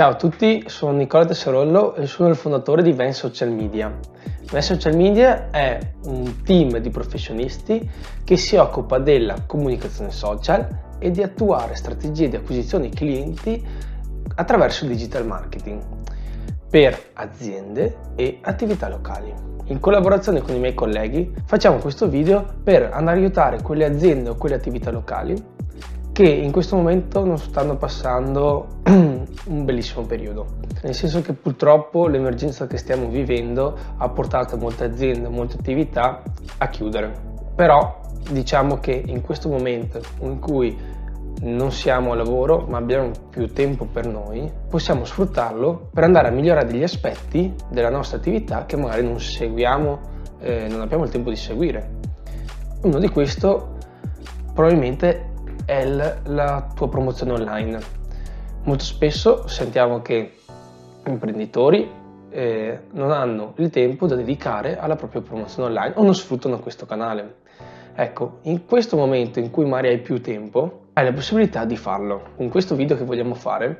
Ciao a tutti, sono Nicola Tesserollo e sono il fondatore di Ven Social Media. Ven Social Media è un team di professionisti che si occupa della comunicazione social e di attuare strategie di acquisizione clienti attraverso il digital marketing per aziende e attività locali. In collaborazione con i miei colleghi facciamo questo video per aiutare quelle aziende o quelle attività locali che in questo momento non stanno passando un bellissimo periodo, nel senso che purtroppo l'emergenza che stiamo vivendo ha portato molte aziende, molte attività a chiudere. Però diciamo che in questo momento in cui non siamo a lavoro ma abbiamo più tempo per noi, possiamo sfruttarlo per andare a migliorare degli aspetti della nostra attività che magari non seguiamo, eh, non abbiamo il tempo di seguire. Uno di questi probabilmente è la tua promozione online. Molto spesso sentiamo che imprenditori eh, non hanno il tempo da dedicare alla propria promozione online o non sfruttano questo canale. Ecco, in questo momento in cui magari hai più tempo, hai la possibilità di farlo. Con questo video che vogliamo fare,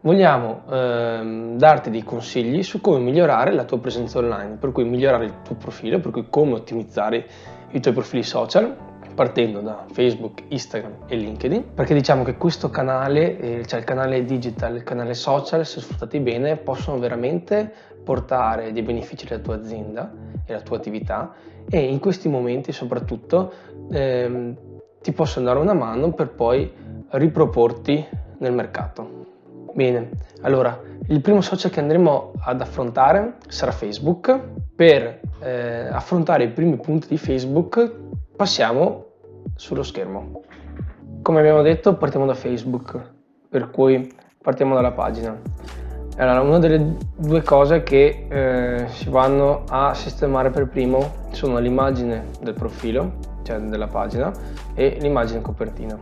vogliamo ehm, darti dei consigli su come migliorare la tua presenza online, per cui migliorare il tuo profilo, per cui come ottimizzare i tuoi profili social partendo da Facebook, Instagram e LinkedIn, perché diciamo che questo canale, eh, cioè il canale digital, il canale social, se sfruttati bene, possono veramente portare dei benefici alla tua azienda e alla tua attività e in questi momenti soprattutto ehm, ti possono dare una mano per poi riproporti nel mercato. Bene, allora il primo social che andremo ad affrontare sarà Facebook. Per eh, affrontare i primi punti di Facebook Passiamo sullo schermo. Come abbiamo detto partiamo da Facebook, per cui partiamo dalla pagina. Allora, una delle due cose che eh, si vanno a sistemare per primo sono l'immagine del profilo, cioè della pagina, e l'immagine copertina.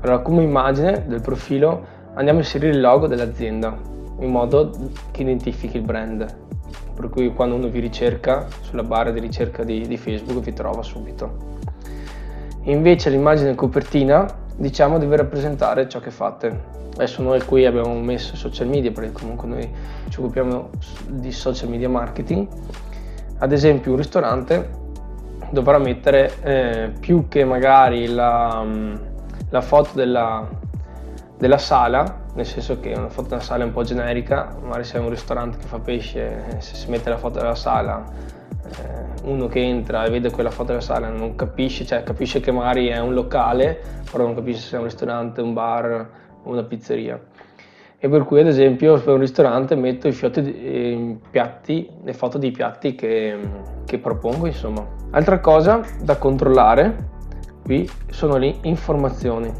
Allora, come immagine del profilo andiamo a inserire il logo dell'azienda in modo che identifichi il brand. Per cui quando uno vi ricerca sulla barra di ricerca di, di Facebook vi trova subito. Invece l'immagine copertina diciamo deve rappresentare ciò che fate. Adesso noi qui abbiamo messo social media perché comunque noi ci occupiamo di social media marketing. Ad esempio un ristorante dovrà mettere eh, più che magari la, la foto della, della, sala, nel senso che una foto della sala è un po' generica, magari se è un ristorante che fa pesce, eh, se si mette la foto della sala eh, uno che entra e vede quella foto della sala non capisce, cioè capisce che magari è un locale, però non capisce se è un ristorante, un bar o una pizzeria. E per cui ad esempio per un ristorante metto i fiotti, i piatti, le foto dei piatti che, che propongo insomma. Altra cosa da controllare qui sono le informazioni.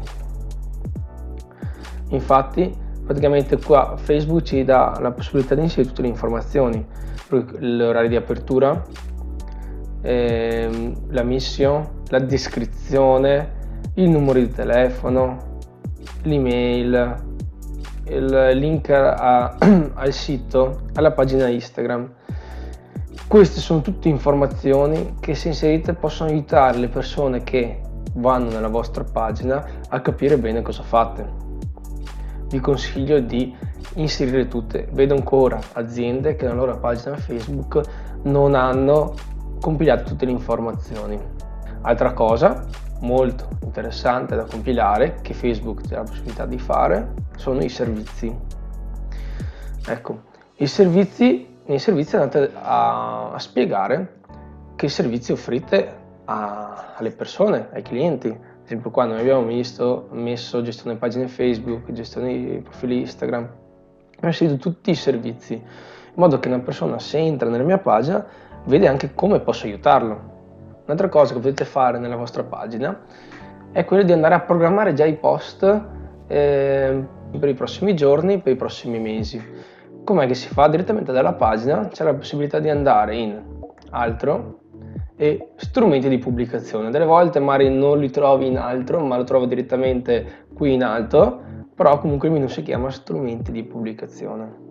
Infatti praticamente qua Facebook ci dà la possibilità di inserire tutte le informazioni, l'orario di apertura, ehm, la mission, la descrizione, il numero di telefono, l'email, il link a, al sito, alla pagina Instagram. Queste sono tutte informazioni che se inserite possono aiutare le persone che vanno nella vostra pagina a capire bene cosa fate vi consiglio di inserire tutte. Vedo ancora aziende che nella loro pagina Facebook non hanno compilato tutte le informazioni. Altra cosa molto interessante da compilare che Facebook dà la possibilità di fare sono i servizi. Ecco, i servizi, nei servizi andate a, a spiegare che servizi offrite a, alle persone, ai clienti, ad esempio qua noi abbiamo visto, messo gestione pagine Facebook, gestione profili Instagram, abbiamo inserito tutti i servizi, in modo che una persona se entra nella mia pagina vede anche come posso aiutarlo. Un'altra cosa che potete fare nella vostra pagina è quella di andare a programmare già i post eh, per i prossimi giorni, per i prossimi mesi. Com'è che si fa? Direttamente dalla pagina c'è la possibilità di andare in altro, e strumenti di pubblicazione. Delle volte magari non li trovi in altro, ma lo trovo direttamente qui in alto, però comunque il menu si chiama strumenti di pubblicazione.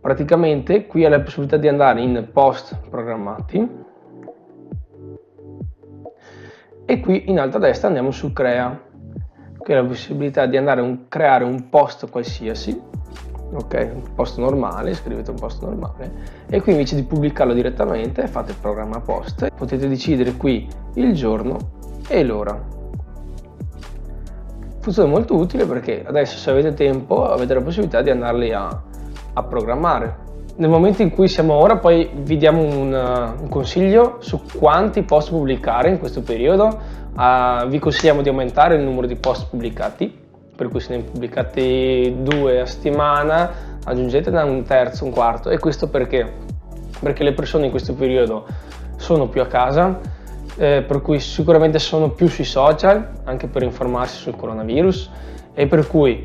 Praticamente qui hai la possibilità di andare in post programmati. E qui in alto a destra andiamo su crea. qui la possibilità di andare a creare un post qualsiasi. Ok un post normale scrivete un post normale. E qui invece di pubblicarlo direttamente fate il programma post. Potete decidere qui il giorno e l'ora. Funzione molto utile perché adesso se avete tempo avete la possibilità di andarli a, a programmare. Nel momento in cui siamo ora poi vi diamo un, un consiglio su quanti post pubblicare in questo periodo. Uh, vi consigliamo di aumentare il numero di post pubblicati per cui se ne pubblicati due a settimana aggiungete da un terzo, un quarto. E questo perché? Perché le persone in questo periodo sono più a casa, eh, per cui sicuramente sono più sui social anche per informarsi sul coronavirus e per cui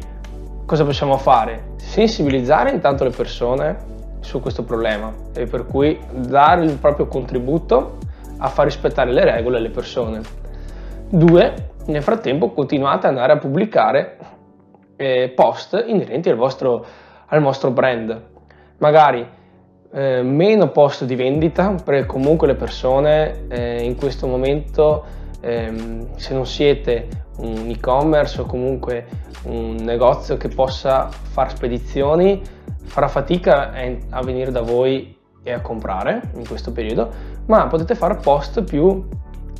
cosa possiamo fare? Sensibilizzare intanto le persone su questo problema e per cui dare il proprio contributo a far rispettare le regole alle persone. Due, nel frattempo continuate ad andare a pubblicare eh, post inerenti al vostro, al vostro brand. Magari eh, meno post di vendita, perché comunque le persone eh, in questo momento, ehm, se non siete un e-commerce o comunque un negozio che possa fare spedizioni, farà fatica a venire da voi e a comprare in questo periodo, ma potete fare post più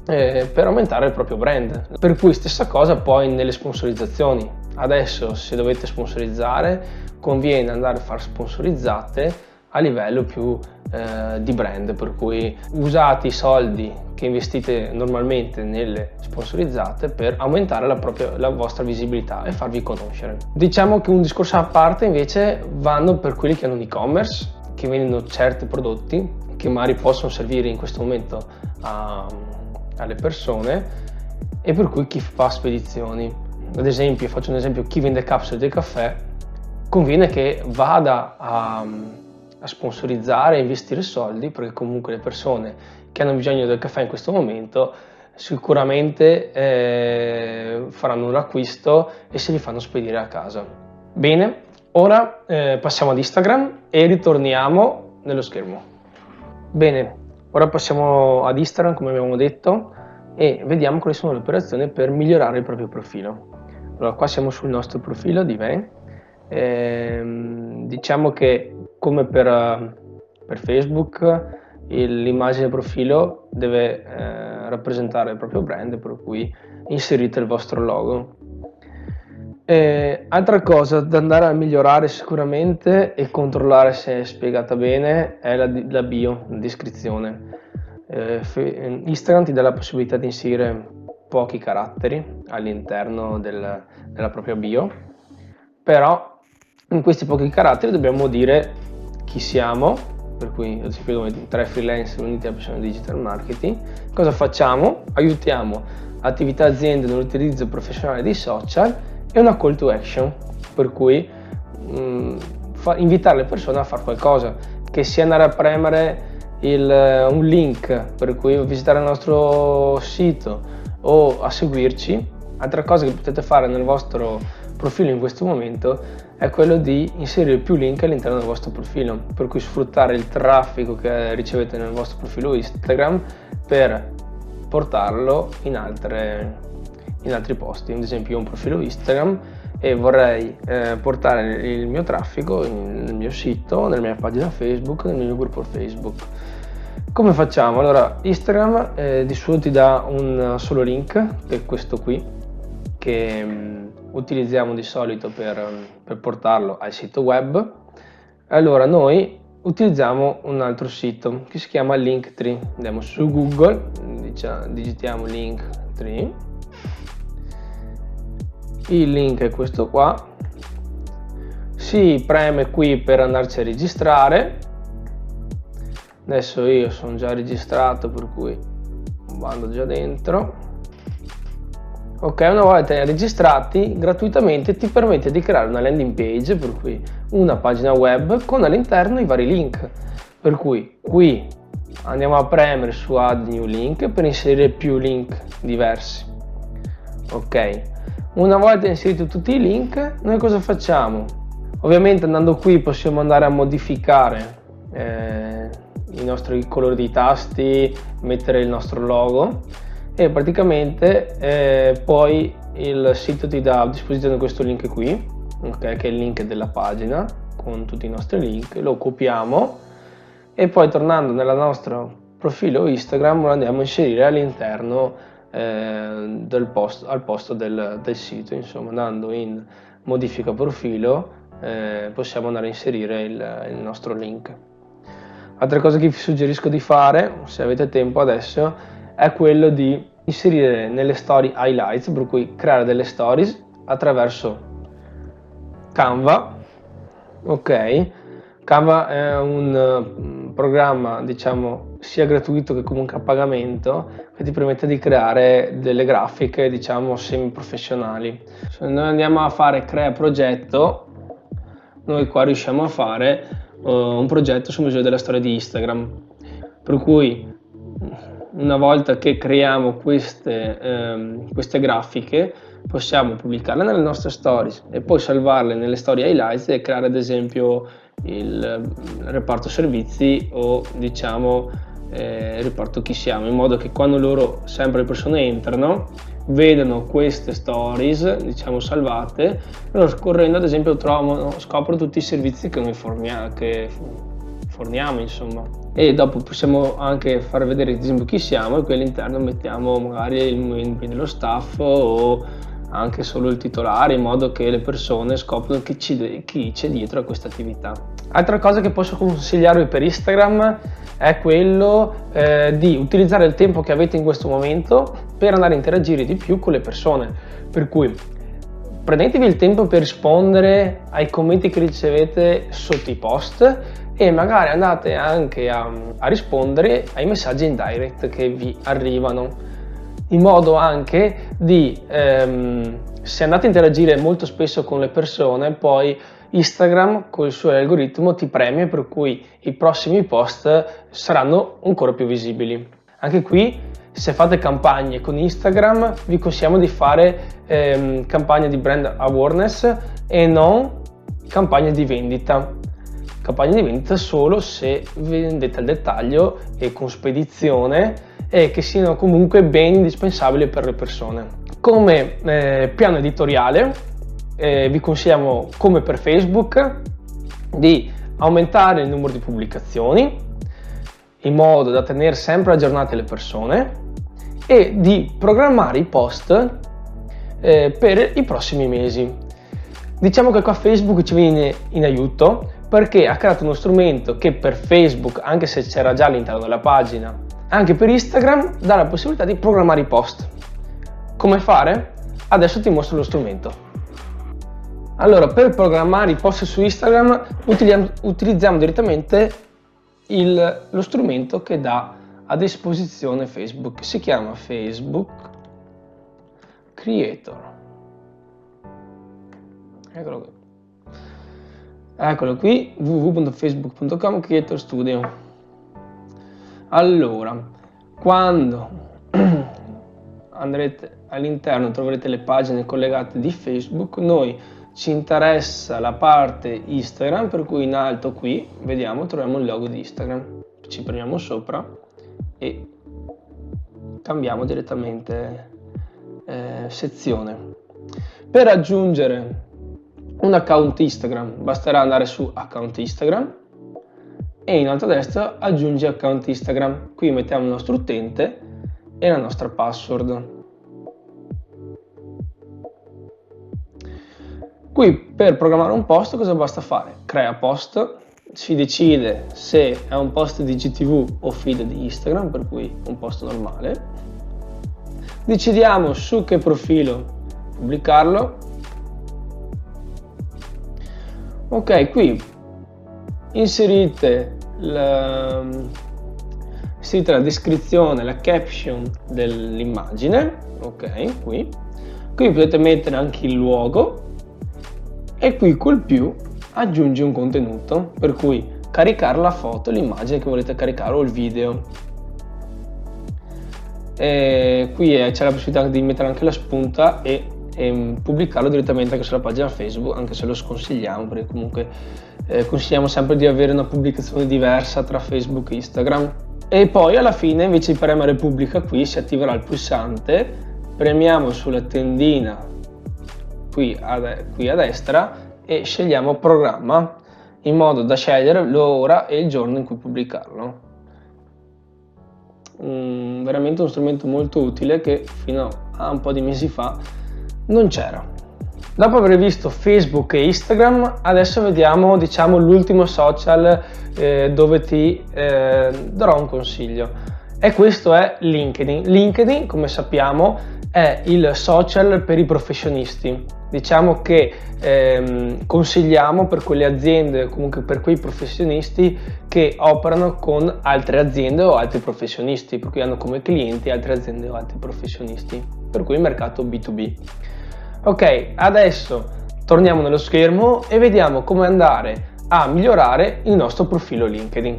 eh, per aumentare il proprio brand. Per cui stessa cosa poi nelle sponsorizzazioni. Adesso se dovete sponsorizzare conviene andare a fare sponsorizzate a livello più eh, di brand, per cui usate i soldi che investite normalmente nelle sponsorizzate per aumentare la, propria, la vostra visibilità e farvi conoscere. Diciamo che un discorso a parte invece vanno per quelli che hanno un e-commerce, che vendono certi prodotti che magari possono servire in questo momento a alle persone e per cui chi fa spedizioni. Ad esempio, faccio un esempio, chi vende capsule del caffè conviene che vada a, a sponsorizzare, a investire soldi perché comunque le persone che hanno bisogno del caffè in questo momento sicuramente eh, faranno un acquisto e se li fanno spedire a casa. Bene, ora eh, passiamo ad Instagram e ritorniamo nello schermo. Bene, Ora passiamo ad Instagram come abbiamo detto e vediamo quali sono le operazioni per migliorare il proprio profilo. Allora qua siamo sul nostro profilo di Ven. Ehm, diciamo che come per, per Facebook l'immagine profilo deve eh, rappresentare il proprio brand per cui inserite il vostro logo eh, altra cosa da andare a migliorare sicuramente e controllare se è spiegata bene è la, la bio, la descrizione. Eh, Instagram ti dà la possibilità di inserire pochi caratteri all'interno del, della propria bio, però in questi pochi caratteri dobbiamo dire chi siamo, per cui ad esempio come tre freelance uniti alla passione digital marketing, cosa facciamo? Aiutiamo attività aziende nell'utilizzo professionale dei social è una call to action, per cui mh, mm, fa, invitare le persone a fare qualcosa, che sia andare a premere il, un link per cui visitare il nostro sito o a seguirci. Altra cosa che potete fare nel vostro profilo in questo momento è quello di inserire più link all'interno del vostro profilo, per cui sfruttare il traffico che ricevete nel vostro profilo Instagram per portarlo in altre in altri posti, ad esempio io ho un profilo Instagram e vorrei eh, portare il mio traffico nel mio sito, nella mia pagina Facebook, nel mio gruppo Facebook. Come facciamo? Allora, Instagram eh, di solito ti dà un solo link, che è questo qui, che um, utilizziamo di solito per, per portarlo al sito web. Allora, noi utilizziamo un altro sito che si chiama Linktree. Andiamo su Google, diciamo, digitiamo Linktree il link è questo qua si preme qui per andarci a registrare adesso io sono già registrato per cui vado già dentro ok una volta registrati gratuitamente ti permette di creare una landing page per cui una pagina web con all'interno i vari link. Per cui qui andiamo a premere su add new link per inserire più link diversi. Ok una volta inseriti tutti i link, noi cosa facciamo? Ovviamente andando qui possiamo andare a modificare eh, i nostri colori dei tasti, mettere il nostro logo e praticamente eh, poi il sito ti dà a disposizione questo link qui, okay, che è il link della pagina con tutti i nostri link, lo copiamo e poi tornando nel nostro profilo Instagram lo andiamo a inserire all'interno eh, del post, al posto del, del, sito, insomma andando in modifica profilo eh, possiamo andare a inserire il, il nostro link. Altra cosa che vi suggerisco di fare, se avete tempo adesso, è quello di inserire nelle story highlights, per cui creare delle stories attraverso Canva, ok? Canva è un uh, programma, diciamo, sia gratuito che comunque a pagamento, che ti permette di creare delle grafiche, diciamo, semi professionali. Se noi andiamo a fare crea progetto, noi qua riusciamo a fare uh, un progetto sul museo della storia di Instagram. Per cui una volta che creiamo queste, um, queste grafiche, possiamo pubblicarle nelle nostre stories e poi salvarle nelle storie highlights e creare ad esempio il, reparto servizi o diciamo eh, reparto chi siamo in modo che quando loro sempre le persone entrano vedono queste stories diciamo salvate loro scorrendo ad esempio trovano scoprono tutti i servizi che noi forniamo, che forniamo insomma e dopo possiamo anche far vedere ad esempio chi siamo e qui all'interno mettiamo magari il membri dello staff o anche solo il titolare in modo che le persone scoprono chi, ci, chi c'è dietro a questa attività. Altra cosa che posso consigliarvi per Instagram è quello eh, di utilizzare il tempo che avete in questo momento per andare a interagire di più con le persone. Per cui prendetevi il tempo per rispondere ai commenti che ricevete sotto i post e magari andate anche a, a rispondere ai messaggi in direct che vi arrivano in modo anche di, ehm, se andate a interagire molto spesso con le persone, poi Instagram con il suo algoritmo ti premia per cui i prossimi post saranno ancora più visibili. Anche qui, se fate campagne con Instagram, vi consigliamo di fare ehm, campagne di brand awareness e non campagne di vendita. Campagne di vendita solo se vendete al dettaglio e con spedizione e che siano comunque ben indispensabili per le persone. Come eh, piano editoriale eh, vi consigliamo, come per Facebook, di aumentare il numero di pubblicazioni in modo da tenere sempre aggiornate le persone e di programmare i post eh, per i prossimi mesi. Diciamo che qua Facebook ci viene in aiuto perché ha creato uno strumento che per Facebook, anche se c'era già all'interno della pagina, anche per Instagram dà la possibilità di programmare i post. Come fare? Adesso ti mostro lo strumento. Allora, per programmare i post su Instagram utilizziamo, direttamente il, lo strumento che dà a disposizione Facebook. Si chiama Facebook Creator. Eccolo qui. Eccolo qui, www.facebook.com Creator Studio. Allora, quando andrete all'interno troverete le pagine collegate di Facebook, noi ci interessa la parte Instagram, per cui in alto qui, vediamo, troviamo il logo di Instagram. Ci premiamo sopra e cambiamo direttamente eh, sezione. Per aggiungere un account Instagram basterà andare su account Instagram e in alto a destra aggiungi account Instagram. Qui mettiamo il nostro utente e la nostra password. Qui per programmare un post cosa basta fare? Crea post, si decide se è un post di GTV o feed di Instagram, per cui un post normale. Decidiamo su che profilo pubblicarlo. Ok, qui inserite la, inserite la descrizione, la caption dell'immagine, ok, qui. Qui potete mettere anche il luogo e qui col più aggiungi un contenuto, per cui caricare la foto, l'immagine che volete caricare o il video. E qui c'è la possibilità di mettere anche la spunta e, e pubblicarlo direttamente anche sulla pagina Facebook, anche se lo sconsigliamo perché comunque eh, consigliamo sempre di avere una pubblicazione diversa tra Facebook e Instagram. E poi alla fine invece di premere pubblica qui si attiverà il pulsante premiamo sulla tendina qui a, qui a destra e scegliamo programma in modo da scegliere l'ora e il giorno in cui pubblicarlo. Mm, veramente uno strumento molto utile che fino a un po' di mesi fa non c'era. Dopo aver visto Facebook e Instagram, adesso vediamo diciamo, l'ultimo social eh, dove ti eh, darò un consiglio. E questo è LinkedIn. LinkedIn, come sappiamo, è il social per i professionisti. Diciamo che ehm, consigliamo per quelle aziende comunque per quei professionisti che operano con altre aziende o altri professionisti, per cui hanno come clienti altre aziende o altri professionisti, per cui il mercato B2B. Ok, adesso torniamo nello schermo e vediamo come andare a migliorare il nostro profilo LinkedIn.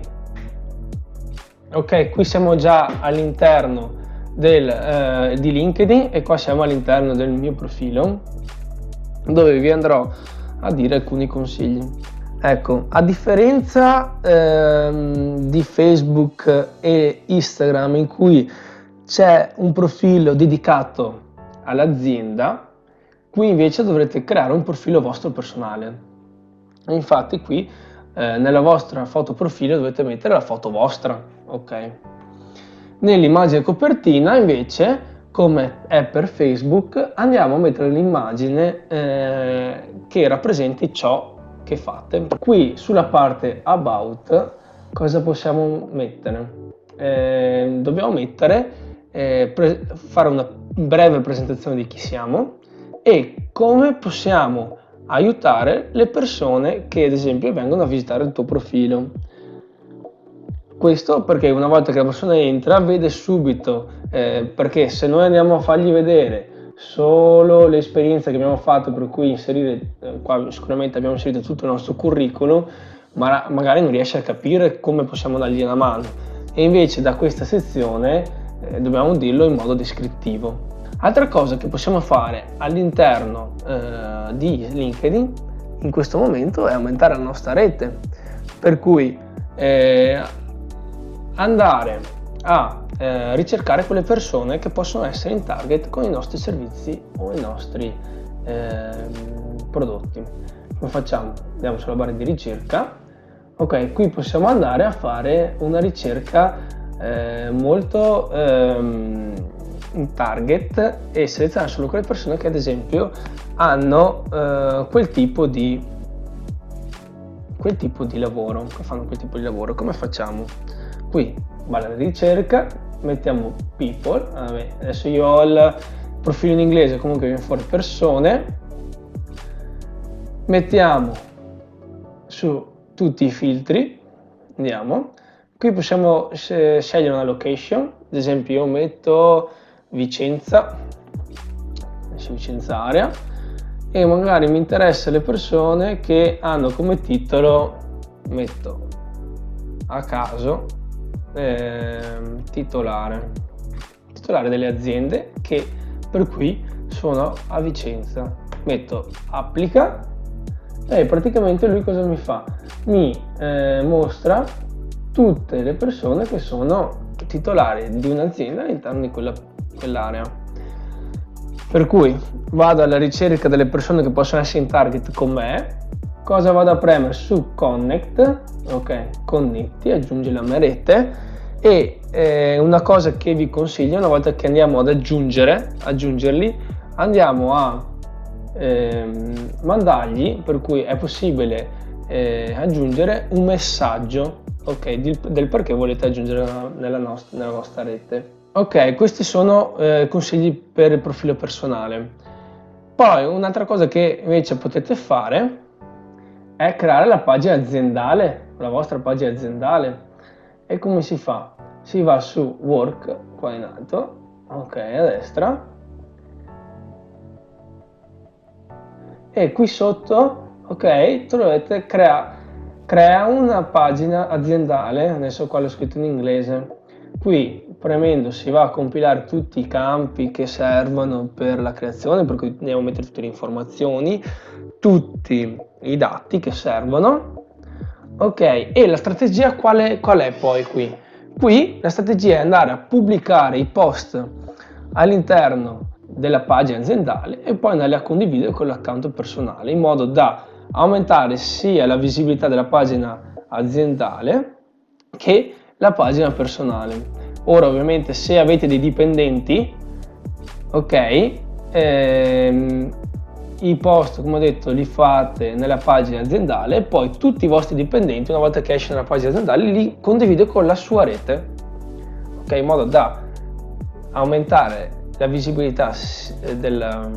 Ok, qui siamo già all'interno del, eh, di LinkedIn e qua siamo all'interno del mio profilo dove vi andrò a dire alcuni consigli. Ecco, a differenza ehm, di Facebook e Instagram in cui c'è un profilo dedicato all'azienda, Qui invece dovrete creare un profilo vostro personale. Infatti qui eh, nella vostra foto profilo dovete mettere la foto vostra, ok? Nell'immagine copertina invece, come è per Facebook, andiamo a mettere l'immagine eh, che rappresenti ciò che fate. Qui sulla parte About cosa possiamo mettere? Eh, dobbiamo mettere, eh, fare una breve presentazione di chi siamo, e come possiamo aiutare le persone che ad esempio vengono a visitare il tuo profilo. Questo perché una volta che la persona entra vede subito, eh, perché se noi andiamo a fargli vedere solo l'esperienza che abbiamo fatto, per cui inserire, eh, qua sicuramente abbiamo inserito tutto il nostro curriculum, ma magari non riesce a capire come possiamo dargli una mano. E invece da questa sezione eh, dobbiamo dirlo in modo descrittivo. Altra cosa che possiamo fare all'interno eh, di LinkedIn in questo momento è aumentare la nostra rete, per cui eh, andare a eh, ricercare quelle persone che possono essere in target con i nostri servizi o i nostri ehm, prodotti. Come facciamo? Andiamo sulla barra di ricerca. Ok, qui possiamo andare a fare una ricerca eh, molto ehm, un target e selezionare solo quelle persone che ad esempio hanno eh, quel tipo di quel tipo di lavoro che fanno quel tipo di lavoro. Come facciamo? Qui barra di ricerca mettiamo people. Vabbè, adesso io ho il profilo in inglese comunque viene fuori persone. Mettiamo su tutti i filtri andiamo. Qui possiamo scegliere una location. Ad esempio io metto Vicenza, Vicenza area e magari mi interessa le persone che hanno come titolo, metto a caso, eh, titolare, titolare delle aziende che per cui sono a Vicenza. Metto applica e praticamente lui cosa mi fa? Mi eh, mostra tutte le persone che sono titolari di un'azienda all'interno di quella quell'area. Per cui vado alla ricerca delle persone che possono essere in target con me, cosa vado a premere su connect, ok, connetti, aggiungi la mia rete e eh, una cosa che vi consiglio una volta che andiamo ad aggiungere, aggiungerli, andiamo a eh, mandargli, per cui è possibile eh, aggiungere un messaggio ok, del perché volete aggiungere nella, nostra, nella vostra rete. Ok, questi sono eh, consigli per il profilo personale. Poi un'altra cosa che invece potete fare è creare la pagina aziendale, la vostra pagina aziendale. E come si fa? Si va su Work, qua in alto, ok, a destra. E qui sotto, ok, trovate crea, crea una pagina aziendale, adesso qua l'ho scritto in inglese. Qui premendo si va a compilare tutti i campi che servono per la creazione, per cui andiamo a mettere tutte le informazioni, tutti i dati che servono. Ok, e la strategia qual è, qual è poi qui? Qui la strategia è andare a pubblicare i post all'interno della pagina aziendale e poi andarli a condividere con l'account personale in modo da aumentare sia la visibilità della pagina aziendale che la pagina personale. Ora ovviamente se avete dei dipendenti, ok, ehm, i post come ho detto li fate nella pagina aziendale e poi tutti i vostri dipendenti una volta che esce nella pagina aziendale li condivide con la sua rete, ok, in modo da aumentare la visibilità della,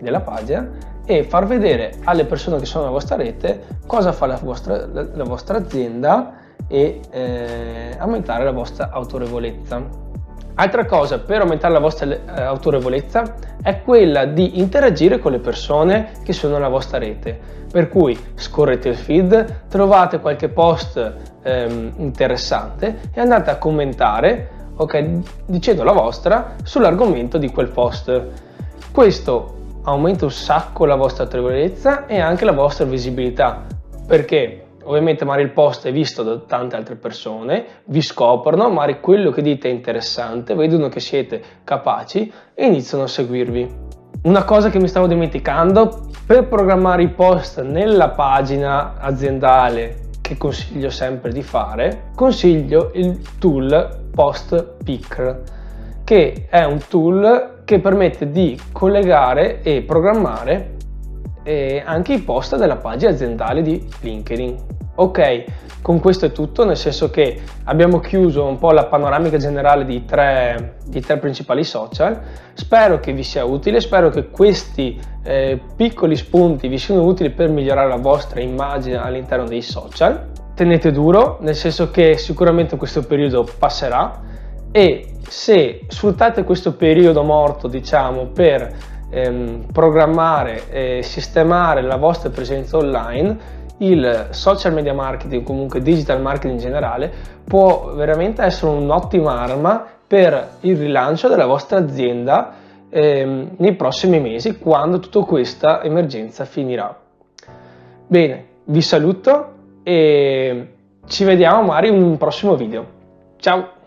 della pagina e far vedere alle persone che sono nella vostra rete cosa fa la vostra, la vostra azienda e eh, aumentare la vostra autorevolezza. Altra cosa per aumentare la vostra eh, autorevolezza è quella di interagire con le persone che sono nella vostra rete. Per cui scorrete il feed, trovate qualche post ehm, interessante e andate a commentare ok, dicendo la vostra sull'argomento di quel post. Questo aumenta un sacco la vostra autorevolezza e anche la vostra visibilità perché ovviamente magari il post è visto da tante altre persone, vi scoprono, magari quello che dite è interessante, vedono che siete capaci e iniziano a seguirvi. Una cosa che mi stavo dimenticando, per programmare i post nella pagina aziendale che consiglio sempre di fare, consiglio il tool Post Picker, che è un tool che permette di collegare e programmare eh, anche i post della pagina aziendale di LinkedIn. Ok, con questo è tutto, nel senso che abbiamo chiuso un po' la panoramica generale di tre, di tre principali social. Spero che vi sia utile, spero che questi eh, piccoli spunti vi siano utili per migliorare la vostra immagine all'interno dei social. Tenete duro, nel senso che sicuramente questo periodo passerà e se sfruttate questo periodo morto, diciamo, per ehm, programmare e sistemare la vostra presenza online, il social media marketing, comunque digital marketing in generale, può veramente essere un'ottima arma per il rilancio della vostra azienda ehm, nei prossimi mesi, quando tutta questa emergenza finirà. Bene, vi saluto e ci vediamo magari in un prossimo video. Ciao!